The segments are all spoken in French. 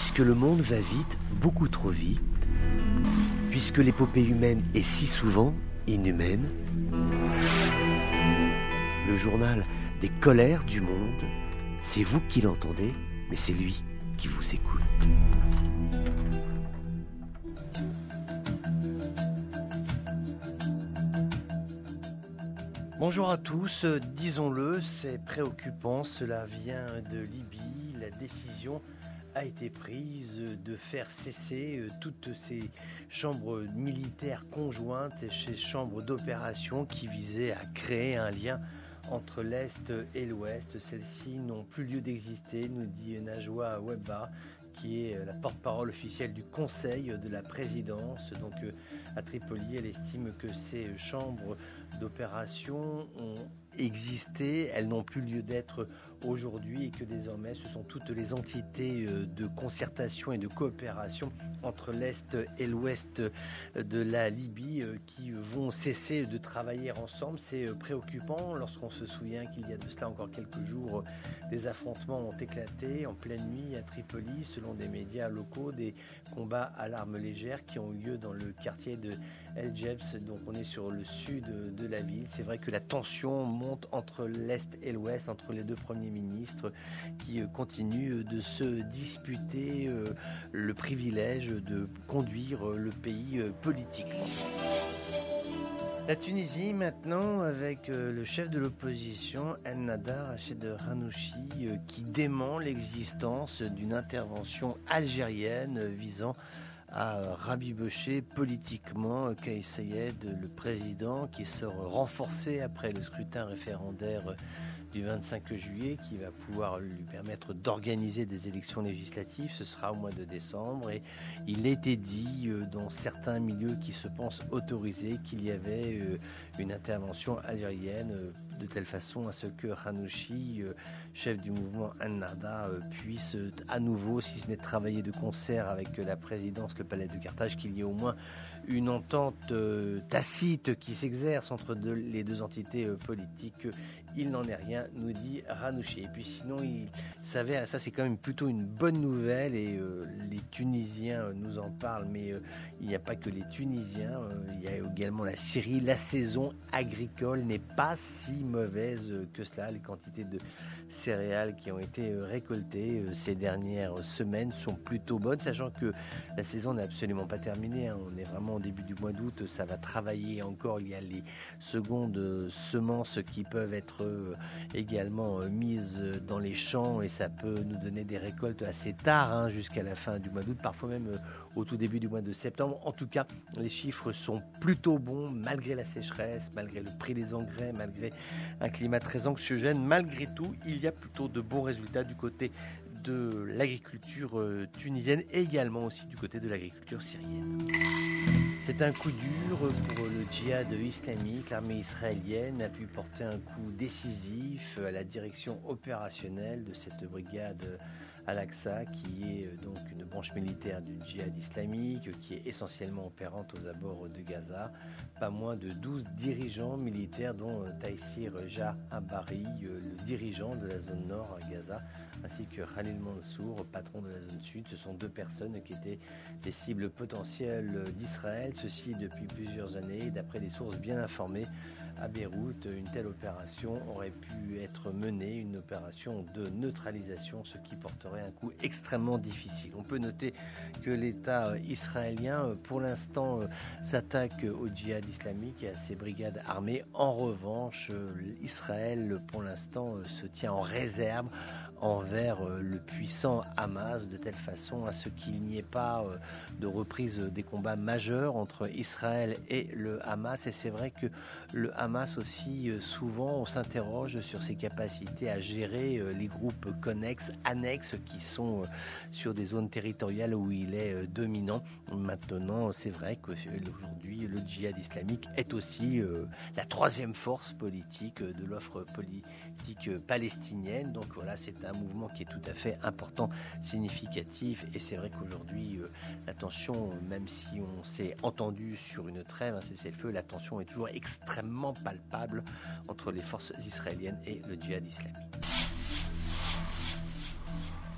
Puisque le monde va vite, beaucoup trop vite, puisque l'épopée humaine est si souvent inhumaine, le journal des colères du monde, c'est vous qui l'entendez, mais c'est lui qui vous écoute. Bonjour à tous, disons-le, c'est préoccupant, cela vient de Libye, la décision a été prise de faire cesser euh, toutes ces chambres militaires conjointes et ces chambres d'opération qui visaient à créer un lien entre l'Est et l'Ouest. Celles-ci n'ont plus lieu d'exister, nous dit Najwa Webba, qui est la porte-parole officielle du Conseil de la présidence. Donc euh, à Tripoli, elle estime que ces chambres d'opération ont existé, elles n'ont plus lieu d'être aujourd'hui et que désormais ce sont toutes les entités euh, de concertation et de coopération entre l'Est et l'Ouest de la Libye euh, qui vont cesser de travailler ensemble. C'est euh, préoccupant lorsqu'on se souvient qu'il y a de cela encore quelques jours, des affrontements ont éclaté en pleine nuit à Tripoli, selon des médias locaux, des combats à l'arme légère qui ont eu lieu dans le quartier de El Djebs, donc on est sur le sud de la ville. C'est vrai que la tension monte entre l'Est et l'Ouest, entre les deux premiers ministres qui euh, continuent de se disputer euh, le privilège de conduire euh, le pays politiquement. La Tunisie maintenant avec le chef de l'opposition El Nadar Rachid Ranouchi qui dément l'existence d'une intervention algérienne visant à rabibocher politiquement Kais Sayed, le président, qui sort renforcé après le scrutin référendaire du 25 juillet qui va pouvoir lui permettre d'organiser des élections législatives. Ce sera au mois de décembre et il était dit euh, dans certains milieux qui se pensent autorisés qu'il y avait euh, une intervention algérienne euh, de telle façon à ce que Hanouchi, chef du mouvement An-Nada, puisse à nouveau, si ce n'est travailler de concert avec la présidence, le palais de Carthage, qu'il y ait au moins une entente euh, tacite qui s'exerce entre les deux entités euh, politiques. Il n'en est rien, nous dit Ranouchi. Et puis sinon, il savait, ça c'est quand même plutôt une bonne nouvelle et euh, les Tunisiens nous en parlent, mais il n'y a pas que les Tunisiens, il y a également la Syrie. La saison agricole n'est pas si mauvaise que cela. Les quantités de céréales qui ont été récoltées ces dernières semaines sont plutôt bonnes, sachant que la saison n'est absolument pas terminée. Hein. On est vraiment au début du mois d'août, ça va travailler encore. Il y a les secondes semences qui peuvent être euh, également euh, mises dans les champs et ça peut nous donner des récoltes assez tard, hein, jusqu'à la fin du mois d'août, parfois même euh, au tout début du mois de septembre. En tout cas, les chiffres sont plutôt bons malgré la sécheresse, malgré le prix des engrais, malgré un climat très anxiogène. Malgré tout, y a plutôt de bons résultats du côté de l'agriculture tunisienne et également aussi du côté de l'agriculture syrienne. C'est un coup dur pour le djihad islamique. L'armée israélienne a pu porter un coup décisif à la direction opérationnelle de cette brigade Al-Aqsa, qui est euh, donc une branche militaire du djihad islamique, qui est essentiellement opérante aux abords de Gaza. Pas moins de 12 dirigeants militaires, dont euh, Taïsir Jah Abari, euh, le dirigeant de la zone nord à Gaza, ainsi que Khalil Mansour, patron de la zone sud. Ce sont deux personnes qui étaient des cibles potentielles d'Israël, ceci depuis plusieurs années, d'après des sources bien informées à Beyrouth, une telle opération aurait pu être menée, une opération de neutralisation, ce qui porterait un coup extrêmement difficile. On peut noter que l'État israélien, pour l'instant, s'attaque au djihad islamique et à ses brigades armées. En revanche, Israël, pour l'instant, se tient en réserve envers le puissant Hamas, de telle façon à ce qu'il n'y ait pas de reprise des combats majeurs entre Israël et le Hamas. Et c'est vrai que le Hamas aussi, euh, souvent, on s'interroge sur ses capacités à gérer euh, les groupes connexes, annexes, qui sont euh, sur des zones territoriales où il est dominant. Maintenant, c'est vrai qu'aujourd'hui, le djihad islamique est aussi la troisième force politique de l'offre politique palestinienne. Donc voilà, c'est un mouvement qui est tout à fait important, significatif. Et c'est vrai qu'aujourd'hui, la tension, même si on s'est entendu sur une trêve, un cessez-le-feu, la tension est toujours extrêmement palpable entre les forces israéliennes et le djihad islamique.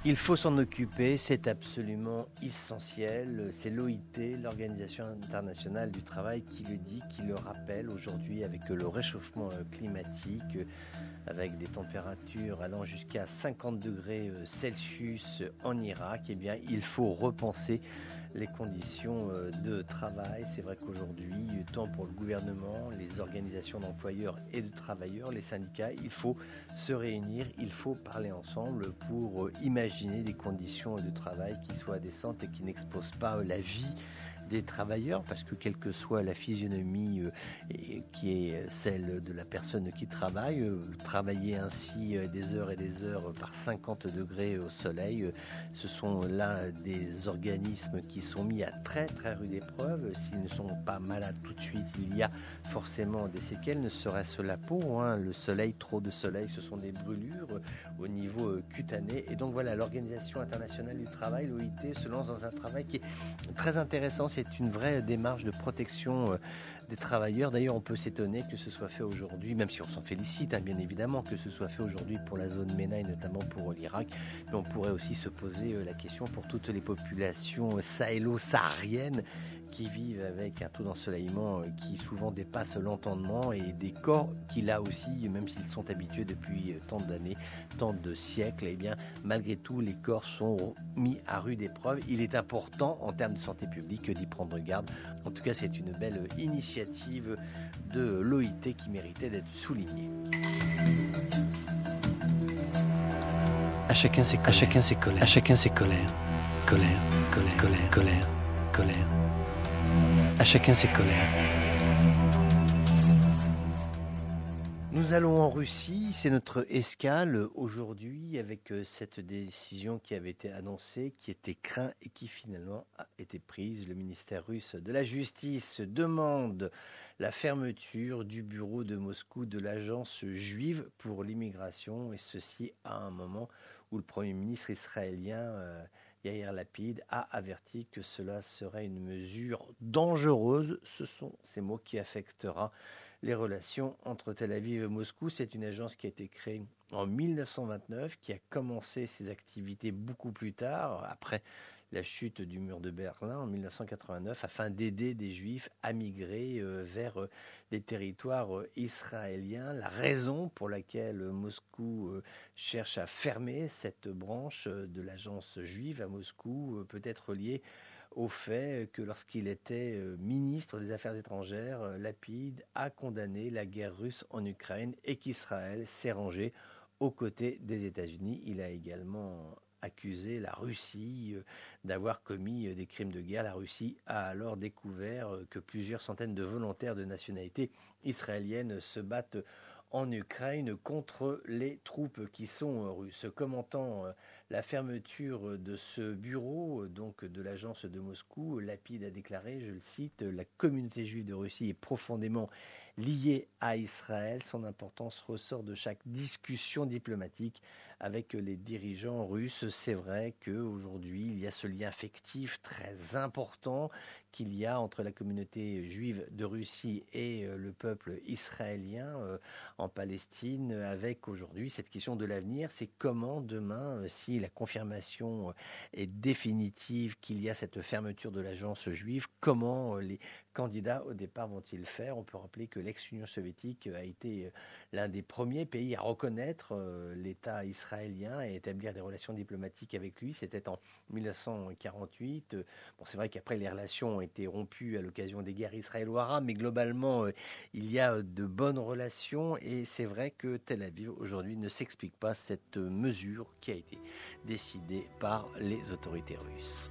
Il faut s'en occuper, c'est absolument essentiel. C'est l'OIT, l'Organisation internationale du travail, qui le dit, qui le rappelle aujourd'hui avec le réchauffement climatique, avec des températures allant jusqu'à 50 degrés Celsius en Irak. Eh bien, il faut repenser les conditions de travail. C'est vrai qu'aujourd'hui, tant pour le gouvernement, les organisations d'employeurs et de travailleurs, les syndicats, il faut se réunir, il faut parler ensemble pour imaginer des conditions de travail qui soient décentes et qui n'exposent pas la vie des travailleurs, parce que quelle que soit la physionomie euh, qui est celle de la personne qui travaille, euh, travailler ainsi euh, des heures et des heures par 50 degrés au soleil, ce sont là des organismes qui sont mis à très très rude épreuve. S'ils ne sont pas malades tout de suite, il y a forcément des séquelles, ne serait-ce la peau. Hein. Le soleil, trop de soleil, ce sont des brûlures au niveau cutané. Et donc voilà, l'Organisation internationale du travail, l'OIT, se lance dans un travail qui est très intéressant une vraie démarche de protection euh, des travailleurs. D'ailleurs, on peut s'étonner que ce soit fait aujourd'hui, même si on s'en félicite, hein, bien évidemment, que ce soit fait aujourd'hui pour la zone MENA et notamment pour l'Irak. Mais on pourrait aussi se poser euh, la question pour toutes les populations sahélo-sahariennes qui vivent avec un taux d'ensoleillement euh, qui souvent dépasse l'entendement et des corps qui là aussi, même s'ils sont habitués depuis tant d'années, tant de siècles, eh bien malgré tout les corps sont mis à rude épreuve. Il est important en termes de santé publique d'y prendre garde. En tout cas, c'est une belle initiative de l'OIT qui méritait d'être soulignée. À chacun ses, à chacun ses colères, à chacun ses colères, colère, colère, colère, colère, colère. À chacun ses colères. Nous allons en Russie, c'est notre escale aujourd'hui avec euh, cette décision qui avait été annoncée, qui était crainte et qui finalement a été prise. Le ministère russe de la Justice demande la fermeture du bureau de Moscou de l'agence juive pour l'immigration et ceci à un moment où le Premier ministre israélien euh, Yair Lapid a averti que cela serait une mesure dangereuse. Ce sont ces mots qui affectera les relations entre Tel Aviv et Moscou. C'est une agence qui a été créée en 1929, qui a commencé ses activités beaucoup plus tard, après la chute du mur de Berlin en 1989, afin d'aider des juifs à migrer euh, vers euh, les territoires euh, israéliens. La raison pour laquelle Moscou cherche à fermer cette branche de l'agence juive à Moscou peut être liée au fait que lorsqu'il était euh, ministre des Affaires étrangères, euh, Lapide a condamné la guerre russe en Ukraine et qu'Israël s'est rangé aux côtés des États-Unis. Il a également accusé la Russie euh, d'avoir commis des crimes de guerre. La Russie a alors découvert que plusieurs centaines de volontaires de nationalité israélienne se battent en Ukraine contre les troupes qui sont russes. Commentant la fermeture de ce bureau, donc de l'agence de Moscou, Lapide a déclaré, je le cite, la communauté juive de Russie est profondément liée à Israël. Son importance ressort de chaque discussion diplomatique avec les dirigeants russes. C'est vrai qu'aujourd'hui, il y a ce lien affectif très important qu'il y a entre la communauté juive de Russie et euh, le peuple israélien euh, en Palestine, avec aujourd'hui cette question de l'avenir, c'est comment demain, euh, si la confirmation est définitive qu'il y a cette fermeture de l'agence juive, comment les candidats au départ vont-ils faire? On peut rappeler que l'ex-Union soviétique a été l'un des premiers pays à reconnaître l'État israélien et établir des relations diplomatiques avec lui. C'était en 1948. Bon, c'est vrai qu'après les relations été rompu à l'occasion des guerres israélo-arabes, mais globalement, euh, il y a de bonnes relations et c'est vrai que Tel Aviv aujourd'hui ne s'explique pas cette mesure qui a été décidée par les autorités russes.